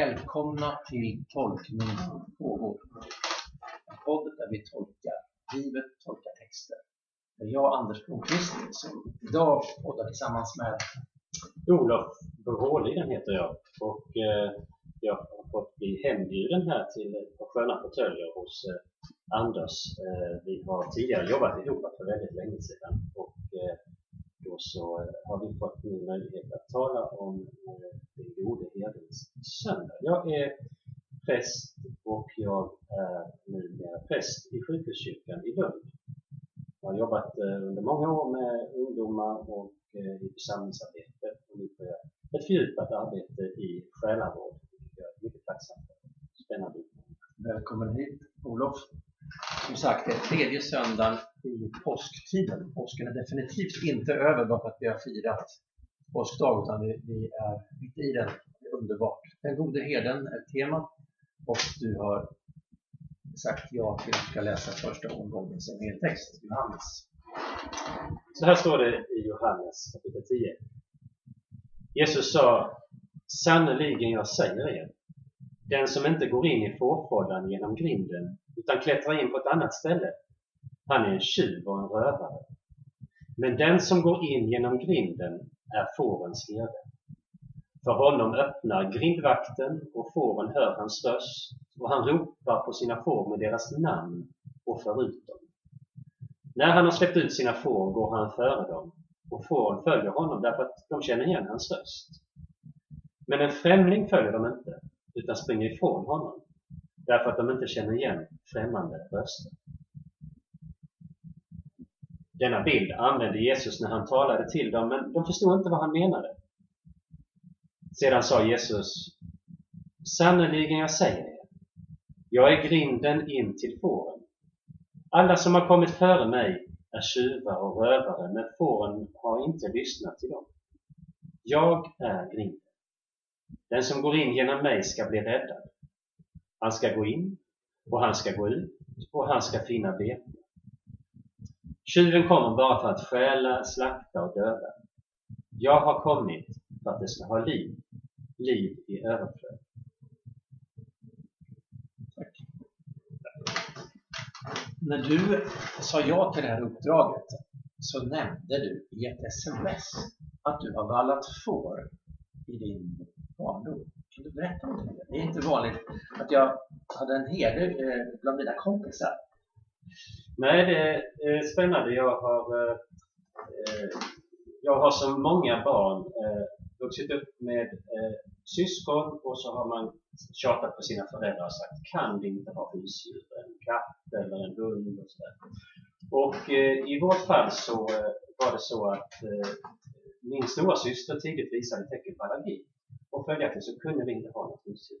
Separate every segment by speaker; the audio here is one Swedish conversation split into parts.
Speaker 1: Välkomna till Tolkning pågår. En podd där vi tolkar livet, tolkar texter. Det är jag, Anders Blomqvist, som idag poddar tillsammans med
Speaker 2: Olof Bråliden heter jag och eh, jag har fått bli hembjuden här till ett par sköna fåtöljer hos eh, Anders. Eh, vi har tidigare jobbat ihop för väldigt länge sedan och eh, då så eh, har vi fått nu möjlighet att tala om eh, den gode herdens söndag. Jag är präst och jag är numera präst i sjukhuskyrkan i Lund. Jag har jobbat eh, under många år med ungdomar och i församlingsarbete och nu får jag ett fördjupat arbete i själavård, vilket jag är mycket tacksam för. Spännande
Speaker 1: Välkommen hit Olof. Som sagt, det är tredje söndagen i påsktiden. Påsken är definitivt inte över bara för att vi har firat påskdag, utan vi, vi är mitt i den. Det är underbart. Den gode herden är temat och du har sagt ja till att du ska läsa första omgången som heltext, Johannes.
Speaker 2: Så här står det i Johannes kapitel 10. Jesus sa, sannerligen jag säger er, den som inte går in i fårfållan genom grinden utan klättrar in på ett annat ställe, han är en tjuv och en rövare. Men den som går in genom grinden är fårens herde. För honom öppnar grindvakten och fåren hör hans röst och han ropar på sina får med deras namn och för ut dem. När han har släppt ut sina får går han före dem och fåren följer honom därför att de känner igen hans röst. Men en främling följer de inte utan springer ifrån honom därför att de inte känner igen främmande röster. Denna bild använde Jesus när han talade till dem, men de förstod inte vad han menade. Sedan sa Jesus, sannerligen jag säger er, jag är grinden in till fåren. Alla som har kommit före mig är tjuvar och rövare, men fåren har inte lyssnat till dem. Jag är grinden. Den som går in genom mig ska bli räddad. Han ska gå in och han ska gå ut och han ska finna bete. Tjuven kommer bara för att stjäla, slakta och döda. Jag har kommit för att det ska ha liv, liv i överflöd.
Speaker 1: Tack. När du sa ja till det här uppdraget så nämnde du i ett sms att du har vallat får i din barndom. Kan du berätta om det? Det är inte vanligt att jag hade en herde eh, bland mina kompisar.
Speaker 2: Nej, det är spännande. Jag har, eh, eh, jag har som många barn eh, vuxit upp med eh, syskon och så har man tjatat på sina föräldrar och sagt kan vi inte ha husdjur, en katt eller en hund och sådär. Och eh, i vårt fall så var det så att min stora syster tidigt visade tecken på allergi och följaktligen så kunde vi inte ha något husdjur.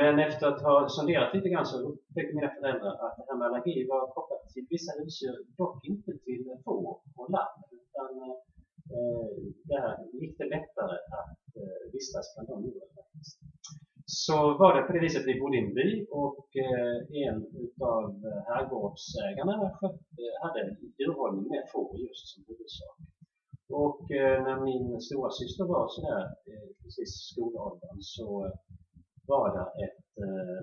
Speaker 2: Men efter att ha sonderat lite grann så upptäckte mina föräldrar att det här med allergi var kopplat till vissa husdjur, dock inte till får och lamm. Utan eh, där gick det lättare att eh, vistas bland de djuren faktiskt. Så var det på det viset vi bodde i en by och eh, en utav herrgårdsägarna hade djurhållning med får just som huvudsak. Och eh, när min stora syster var sådär eh, precis skolåldern så var där ett, eh,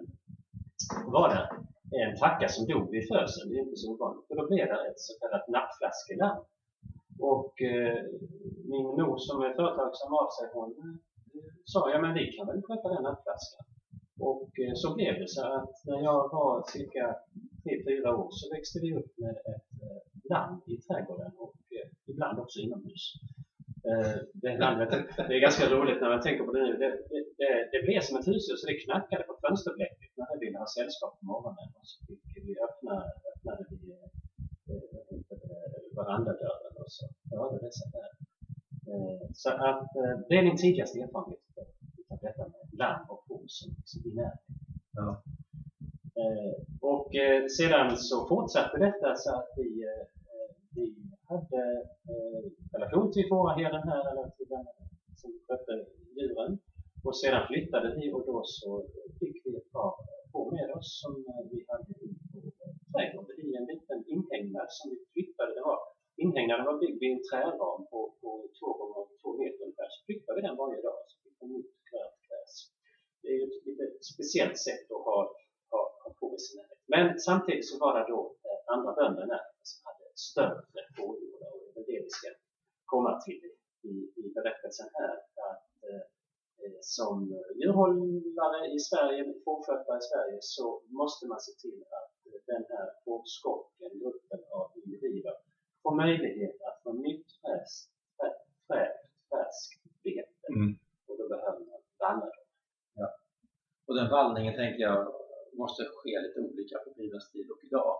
Speaker 2: var en tacka som dog vid födseln, det är inte så ovanligt. Och då blev det ett så kallat nappflaskelamm. Och eh, min mor som är företagsam av sig, hon eh, sa ja men vi kan väl sköta den nappflaskan. Och eh, så blev det så att när jag var cirka 3-4 år så växte vi upp med ett eh, lamm i trädgården och eh, ibland också inomhus. Eh, det, landet, det är ganska roligt när man tänker på det nu. Det, det, det blev som ett husdjur så det knackade på fönsterblecket när det ville ha sällskap på morgonen. Och så fick vi öppna, öppnade vi eh, verandadörren och så hörde dessa där. Eh, så att det är min tidigaste erfarenhet av detta med lamm och får som, binär. Ja. Och sedan så fortsatte detta så att vi, vi hade relation till fåraherden här, eller till den som skötte djuren. Och sedan flyttade vi och då så fick vi ett par får med oss som vi hade i trädgården i en liten inhägnad som vi flyttade. Det var, inhägnaden var byggd i en träram på, på två gånger två meter ungefär. Så flyttade vi den varje dag. Så fick vi nytt grönt gräs. Det är ju ett lite speciellt sätt att ha, ha, ha på i sin Men samtidigt så var det då eh, andra bönder som hade större fårjordar och det är det vi ska komma till i, i berättelsen här. Att, eh, som djurhållare i Sverige, fårskötare i Sverige, så måste man se till att den här fårskocken, gruppen av individer, får möjlighet att få nytt fräscht, färskt bete. Mm. Och då behöver man vallra dem.
Speaker 1: Ja. Och den vallningen tänker jag måste ske lite olika på Bibelns tid och idag.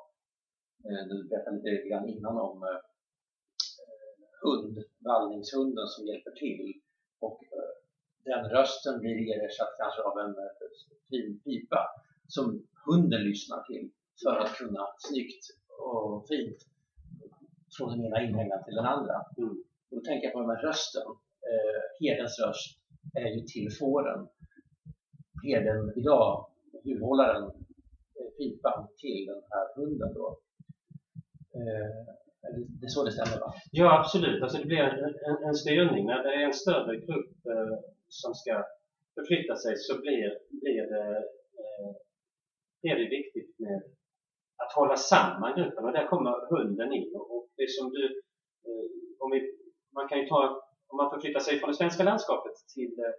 Speaker 1: Eh, du berättade lite grann innan om eh, hund, vallningshunden som hjälper till och eh, den rösten blir ersatt kanske av en fin pipa som hunden lyssnar till för att kunna snyggt och fint från den ena inhägnaden till den andra. Mm. Och då tänker jag på den här rösten. Eh, herdens röst är ju till fåren. Herden idag, djurhållaren, eh, pipan till den här hunden då. Eh, det är så det stämmer va?
Speaker 2: Ja absolut, alltså det blir en, en, en styrning. När det är en större grupp eh, som ska förflytta sig så blir, blir det, eh, är det viktigt med att hålla samman gruppen och där kommer hunden in. Och det som du, eh, om vi, man kan ju ta, om man förflyttar sig från det svenska landskapet till det,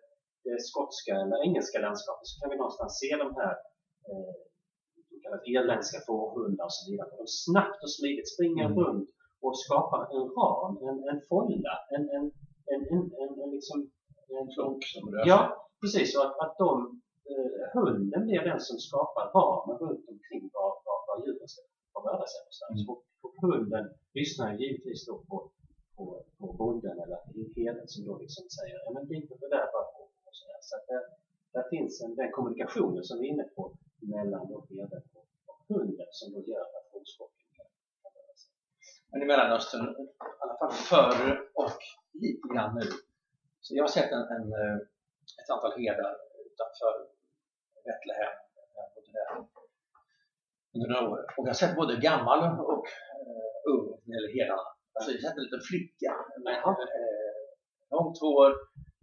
Speaker 2: det skotska eller engelska landskapet så kan vi någonstans se de här eh, kallas irländska fårhundar och så vidare. De snabbt och smidigt springer mm. runt och skapar en ram, en, en folla, en, en, en, en, en, en liksom
Speaker 1: en
Speaker 2: sig. Ja, precis. Och att, att de, eh, hunden blir den som skapar ramen runt omkring var, var, var djuren ska röra sig någonstans. Mm. Och, och hunden lyssnar givetvis då på, på, på bonden eller herden som då liksom säger ja men dit och där bara och, och sådär. Så att där, där finns en, den kommunikationen som vi är inne på mellan då och, och hunden som då gör att hovsporten kan, kan röra sig.
Speaker 1: Men i Mellanöstern, i alla fall förr och lite grann nu, så jag har sett en, en, eh, ett antal herdar utanför Betlehem, under några år. Och jag har sett både gammal och uh, ung gäller herdarna. Alltså jag har sett en liten flicka med uh, långt hår,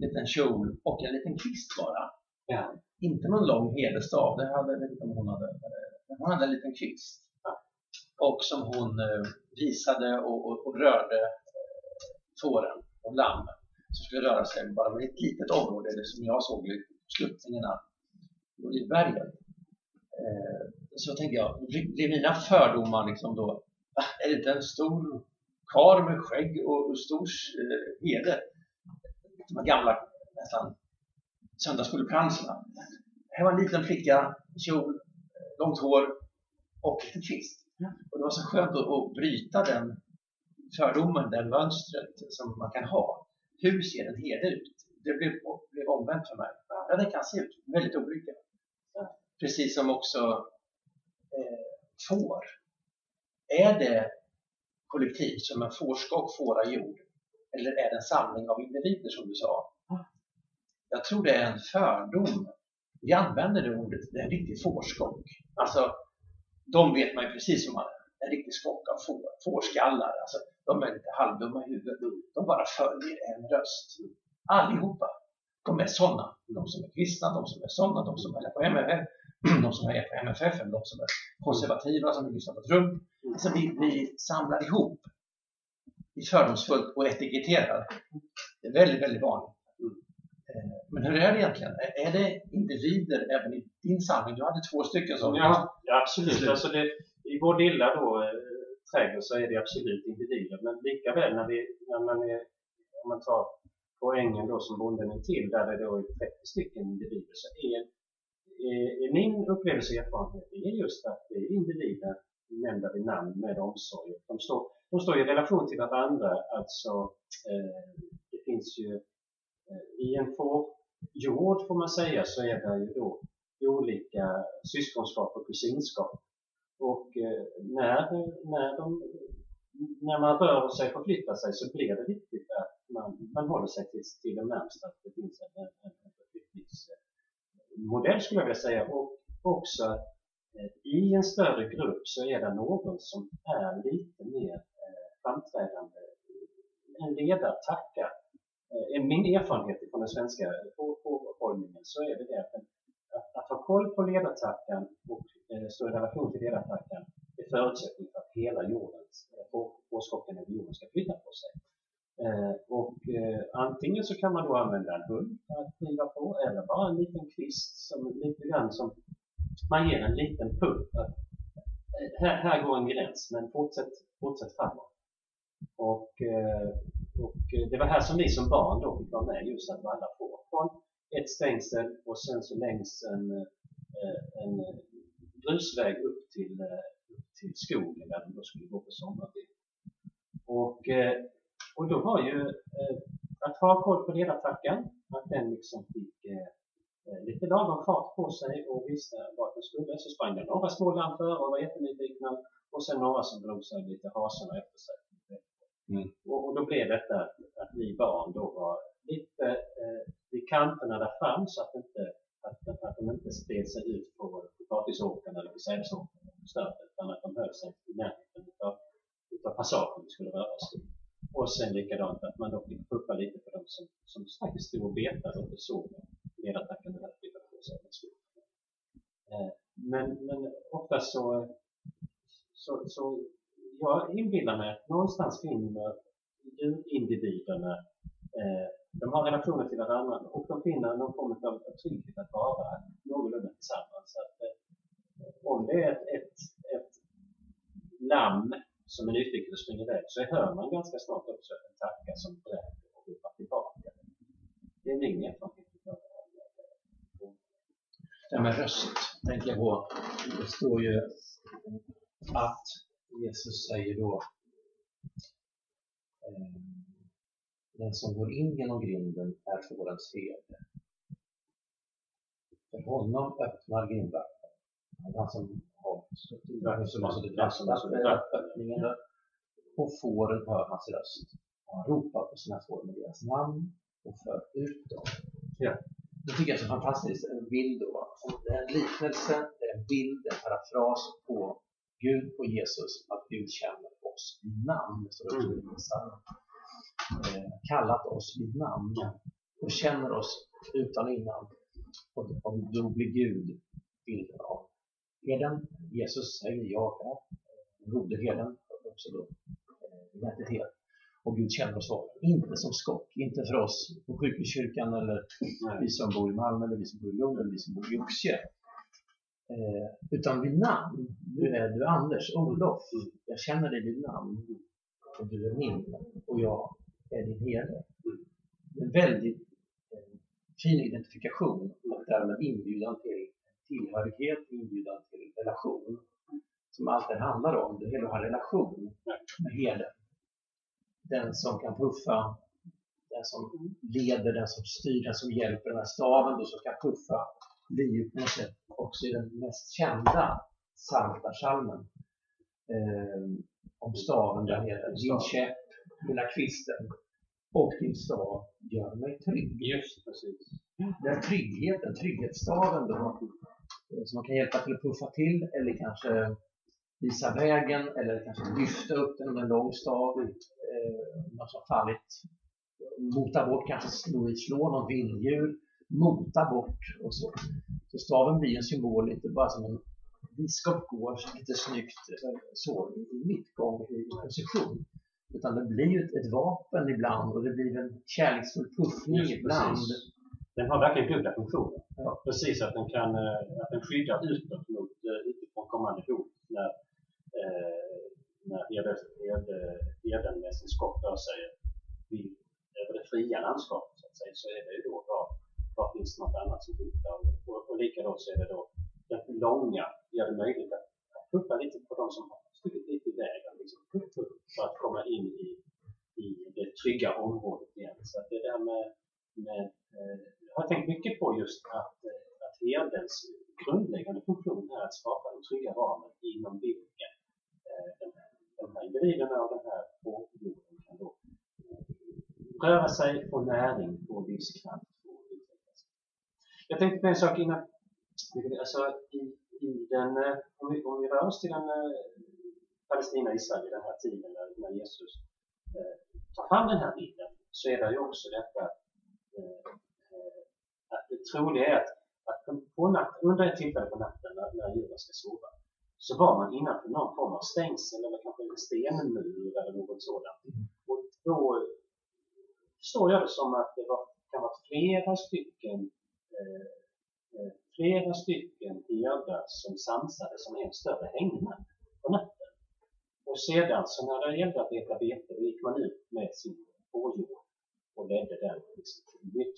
Speaker 1: liten kjol och en liten kvist bara. Ja. Inte någon lång herdestav, det hade jag inte om hon hade. Men hon hade en liten kvist. Och som hon eh, visade och, och, och rörde eh, fåren och lammen som skulle röra sig bara med ett litet område, det som jag såg i sluttningarna i Olivberget. Eh, så tänkte jag, blir mina fördomar liksom då, ah, är det inte en stor kar med skägg och stor eh. De här gamla nästan söndagsskolepransarna. Här var en liten flicka, kjol, långt hår och liten kvist. Och det var så skönt att, att bryta den fördomen, det mönstret som man kan ha hur ser en herde ut? Det blev, blev omvänt för mig. Ja, den kan se ut väldigt olika. Precis som också eh, får. Är det kollektivt som en fårskock fårar jord? Eller är det en samling av individer som du sa? Jag tror det är en fördom. Vi använder det ordet, det är en riktig fårskock. Alltså, de vet man ju precis som man är. En riktig skock av får, fårskallar. Alltså, de är lite halvdumma i huvudet. De bara följer en röst. Allihopa. De är sådana. De som är kristna, de som är sådana, de som är på MFF, de som är på MFF, de som är konservativa, som lyssnar liksom på Trump. Alltså vi, vi samlar ihop i fördomsfullt och etiketterar. Det är väldigt, väldigt vanligt. Men hur är det egentligen? Är det individer även i din samling? Du hade två stycken som...
Speaker 2: Ja, ja absolut. Alltså det, I vår lilla då, eh, trädgård så är det absolut individer. Men likaväl när, vi, när man är, om man tar poängen då som bonden är till, där det då är 30 stycken individer, så är, är, är min upplevelse och erfarenhet är just att det är individer nämnda vid namn med omsorg. De står, de står i relation till varandra, alltså eh, det finns ju i en fårjord får man säga så är det ju då olika syskonskap och kusinskap. Och eh, när, när, de, när man rör sig, förflyttar sig, så blir det viktigt att man, man håller sig till, till det närmsta, att det finns en, en, en förflyttningsmodell skulle jag vilja säga. Och också eh, i en större grupp så är det någon som är lite mer eh, framträdande, en ledartacka. Eh, min erfarenhet från den svenska hållningen så är det det att, att, att ha koll på ledartacken och eh, stå i relation till ledartacken är förutsättning för att hela jordens, fårskocken eh, över jorden ska flytta på sig. Eh, och eh, antingen så kan man då använda en hund för att driva på eller bara en liten kvist som lite grann som man ger en liten puff. Att, eh, här, här går en gräns men fortsätt, fortsätt framåt. Och, eh, och eh, det var här som vi som barn då fick vara med just att vandra på. från ett stängsel och sen så längs en, eh, en eh, grusväg upp till, upp till skogen där de då skulle gå på sommartid. Och, och då var ju att ha koll på ledartackan, att den liksom fick lite lagom fart på sig och visste vart den skulle. Så sprang det några små lamm före och var jättenyfikna och sen några som drog sig lite hasorna efter sig. Mm. Och, och, då blev detta att, att vi barn då var lite eh, vid kanterna där fram så att, inte, att, att de inte spred sig ut på potatisåkern eller på sädesåkern utan att de höll sig i närheten utav, utav passagen vi skulle röra oss i. Och sen likadant att man då fick puppa lite på dem som, som faktiskt stod och betade under solen. Ledartacken hade flyttat på sig. Eh, men, men ofta så, så, så jag inbillar mig att någonstans finner djurindividerna eh, de har relationer till varandra och de finner någon form av trygghet att vara någorlunda tillsammans. Så att, eh, om det är ett, ett, ett lamm som är nyfiken och springer iväg så hör man ganska snart också en tacka som bräker och ropar tillbaka. Det är min erfarenhet.
Speaker 1: Det med röst tänker jag på. Det står ju att Jesus säger då eh, den som går in genom grinden är fårens herde. För honom öppnar grindvakten. Han som har suttit öppningen och fåren hör hans röst. Han ropar på sina får med deras namn och för ut dem. Ja. Det tycker jag är så fantastiskt. En bild då. En liknelse, det är en bild, en parafras på Gud och Jesus, att Gud känner oss vid namn. Så det mm. eh, kallat oss vid namn och känner oss utan innan. Och, och då blir Gud bilden av herden. Jesus säger jag är gode herden, också då eh, identitet. Och Gud känner oss var. Inte som skock, inte för oss på sjukhuskyrkan eller vi som bor i Malmö eller vi som bor i Lund eller vi som bor i Oxie. Eh, utan vid namn. Du är, du är Anders, Olof. Jag känner dig vid namn. Och du är min. Och jag är din herde. En väldigt eh, fin identifikation och därmed inbjudan till tillhörighet, inbjudan till relation. Som allt det handlar om. Det hela har relation med herden. Den som kan puffa, den som leder, den som styr, den som hjälper den här staven då som kan puffa blir ju på något sätt också i den mest kända psaltarpsalmen eh, om staven där heter Din käpp, lilla kvisten. Och din stav gör mig trygg.
Speaker 2: Just precis.
Speaker 1: Den tryggheten, trygghetsstaven då, eh, som man kan hjälpa till att puffa till eller kanske visa vägen eller kanske lyfta upp den med en lång stav. Eh, någon som fallit, mota bort, kanske slå, slå något vilddjur mota bort och så. Så staven blir en symbol, inte bara som en biskop går lite snyggt eh, så i mittgång i position. Utan det blir ju ett, vapen ibland och det blir en kärleksfull puffning Just ibland. Precis.
Speaker 2: Den har verkligen dubbla funktioner. Ja. Precis att den kan eh, att den skyddar utåt mot eh, utifrån kommande hot när, eh, när sin skock rör sig över det fria landskapet så att säga, så är det ju då var finns det något annat som hotar? Och, och likadant så är det då den långa gör det möjligt att, att putta lite på de som har stuckit lite i vägen, liksom, putt, putt, för att komma in i, i det trygga området igen. Så att det där med, med eh, jag har tänkt mycket på just att, eh, att herdens grundläggande funktion är att skapa den trygga ramen inom vilken eh, den här, de här individerna och den här fårjorden kan då eh, röra sig, få näring, få livskraft jag tänkte på en sak innan. Alltså, i, i den, eh, om, vi, om vi rör oss till den eh, Palestina-Israel i den här tiden när, när Jesus eh, tar fram den här bilden så är det ju också detta eh, att det troliga är att, att på natt, under ett tillfälle på natten när, när djuren ska sova så var man innanför någon form av stängsel eller kanske en stenmur eller något sådant. Och då eh, förstår jag det som att det var, kan vara flera stycken flera stycken herdar som samsades som en större hängnatt på natten. Och sedan så när det gällde att leta bete då gick man ut med sin fårjord och ledde den liksom till nytt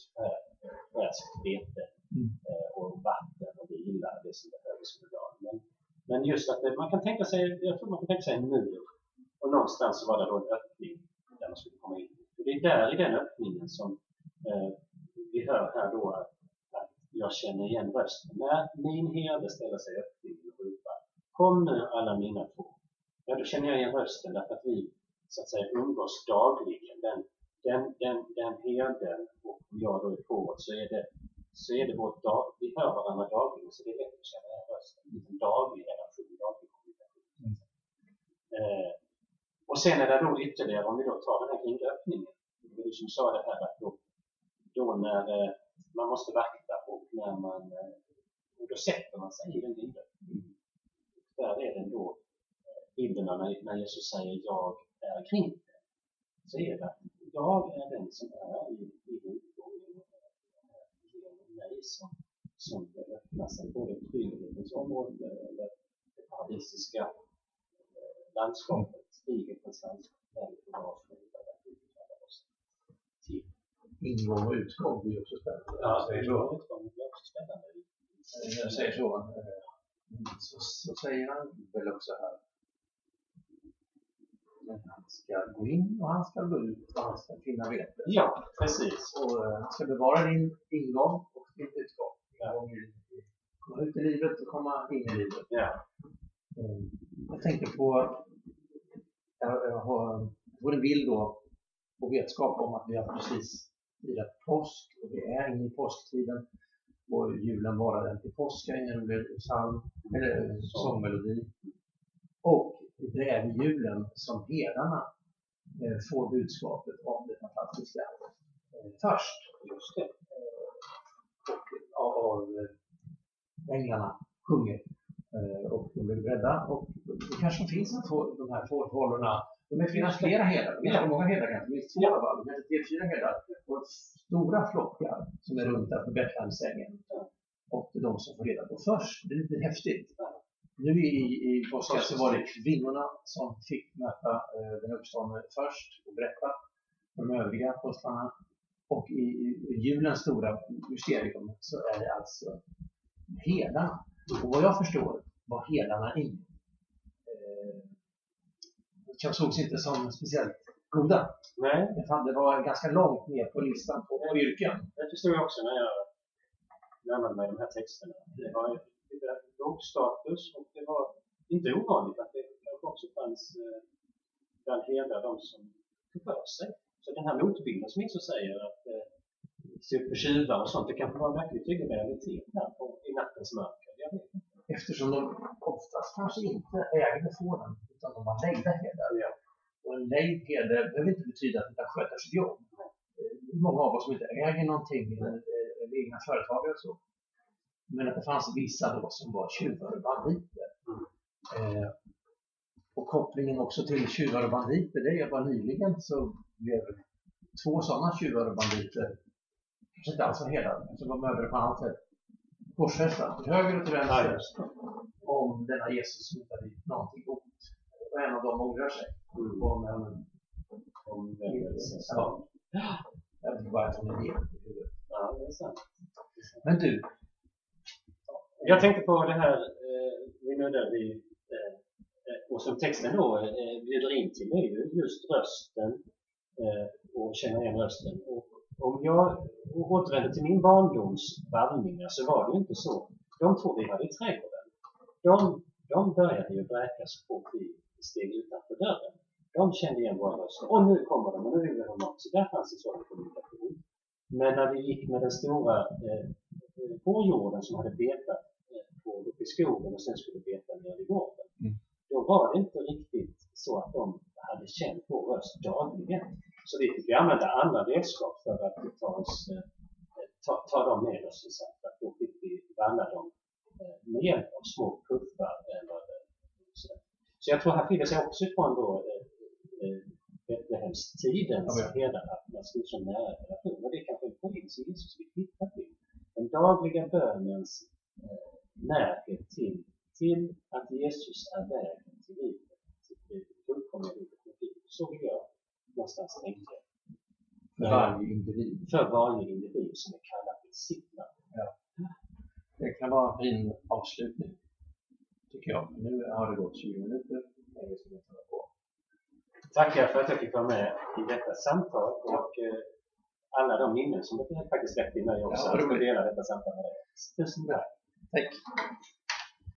Speaker 2: färskt bete
Speaker 1: Mm.
Speaker 2: eh, och vatten och vila, det som behövdes under dagen. Men, men just att det, man kan tänka sig, jag tror man kan tänka sig en mur och någonstans så var det då en öppning där man skulle komma in. Och det är där i den öppningen som eh, vi hör här då att jag känner igen rösten. När min herde ställer sig i öppningen och ropar Kom nu alla mina får. Ja, då känner jag igen rösten därför att vi så att säga umgås dagligen. Den, den, den, den herden och jag då är fåret så är det så är det vårt dag, vi hör varandra dagligen så det är lätt att känna igen rösten. En daglig relation, daglig kommunikation.
Speaker 1: Mm.
Speaker 2: Eh, och sen är det då ytterligare, om vi då tar den här kringöppningen. Det var du som sa det här att då, då när eh, man måste vakta när man, eh, och då sätter man sig i den kringöppningen. Där är den då eh, bilden av när, när Jesus säger jag är kring det. Så är det att jag är den som är i, i utgången genom mig som, som öppnar sig både i trygghetens område eller det paradisiska eh, landskapet, frihetens landskap, där vi får vara fria, där vi kallar oss till.
Speaker 1: Ingång och utgång blir också spännande.
Speaker 2: Ja,
Speaker 1: Jag säger så.
Speaker 2: det är också spännande.
Speaker 1: När jag säger så, eh, så, så säger han väl också här. Men han ska gå in och han ska gå ut och han ska finna vete.
Speaker 2: Ja, precis.
Speaker 1: Och eh, han ska bevara din ingång och din utgång. I- komma ut i livet och komma in i livet.
Speaker 2: Ja.
Speaker 1: Eh, Jag tänkte på, jag, jag har jag får en bild då och vetskap om att vi har precis firat påsk och vi är inne i påsktiden. Och julen varar den till påsk, en rolig psalm, eller eh, sångmelodi. Och det är vid julen som herdarna eh, får budskapet om det fantastiska eh, först.
Speaker 2: Just det.
Speaker 1: Och av, av änglarna sjunger. Och de blir rädda. Och det kanske finns en de här fårhållorna. Det may finnas flera herdar. Det finns många herdar kanske. Minst två i alla fall. Det tre, fyra herdar. Och stora flockar som är runt där på Betlehemsängen. Och det är de som får reda på först. Det är lite häftigt. Nu i, i påsken så var det kvinnorna som fick möta eh, den uppståndne först och berätta för de övriga apostlarna. Och i, i julens stora mysterium så är det alltså herdarna. Och vad jag förstår var herdarna in. Sågs inte som speciellt goda.
Speaker 2: Nej,
Speaker 1: Det fann- Det var ganska långt ner på listan på, på yrken.
Speaker 2: det förstod jag också när jag närmade mig de här texterna. Det var låg status och det var inte ovanligt att det kanske också fanns eh, bland herdar de som tog för sig. Så den här motbilden som Jesus säger att eh, se upp för tjuvar och sånt, det kanske var en verkligt tydlig realitet här på, i nattens mörker. Jag vet inte.
Speaker 1: Eftersom de oftast kanske inte ägde fåren utan de var lejda herdar.
Speaker 2: Ja.
Speaker 1: Och en lejd herde behöver inte betyda att de kan sköta sitt jobb. Eh, Det är många av oss som inte äger någonting eller eh, egna företagare och så. Men att det fanns vissa då som var tjuvar och banditer.
Speaker 2: Mm.
Speaker 1: Eh, och kopplingen också till tjuvar och banditer, det är bara nyligen så blev två sådana tjuvar och banditer, kanske inte alls var herdar, men som var mördade på annat sätt, korsfästa till höger och till vänster om denna Jesus hade gjort någonting ont. Och en av dem ångrar sig.
Speaker 2: Mm.
Speaker 1: Men,
Speaker 2: Om väckelsens
Speaker 1: ja, jag vet inte bara att hon är det i huvudet.
Speaker 2: Ja, det är sant.
Speaker 1: Men du,
Speaker 2: Jag tänkte på det här eh, vi nuddade vid eh, eh, och som texten då eh, bjuder in till det är ju just rösten eh, och känna igen rösten. Och om jag återvänder till min barndoms vallningar så var det ju inte så. De två vi hade i trädgården, de, de började ju bräka så fort vi steg utanför dörren. De kände igen våra röster. Och nu kommer de och nu vill vi ha mat. Så där fanns en sådan kommunikation. Men när vi gick med den stora eh, eh, fårjorden som hade betat eh, på, uppe i skogen och sen skulle beta ner i gården.
Speaker 1: Mm.
Speaker 2: Då var det inte riktigt så att de hade känt vår röst dagligen. Så vi fick använda andra redskap för att ta, oss, eh, ta, ta dem med oss. Så att då fick vi vandra dem eh, med hjälp av små puffar eller så. Så jag tror han skiljer sig också ifrån då Betlehemstidens
Speaker 1: ja, ja.
Speaker 2: herdar, att man stod så nära relation. Och det är kanske en poäng som Jesus vill hitta till. Den dagliga bönens eh, närhet till, till att Jesus är vägen till livet, till det fullkomliga livet med Gud. Så vill jag någonstans tänka.
Speaker 1: För varje individ.
Speaker 2: För varje individ som är kallad till sitt namn.
Speaker 1: Ja. Det kan vara en fin avslutning, tycker jag. Nu har det gått 20 minuter. På.
Speaker 2: Tackar för att jag fick vara med i detta samtal och eh, alla de minnen som det faktiskt väckte i mig också.
Speaker 1: Ja,
Speaker 2: att få dela detta samtal med dig. Tusen tack.
Speaker 1: Tack.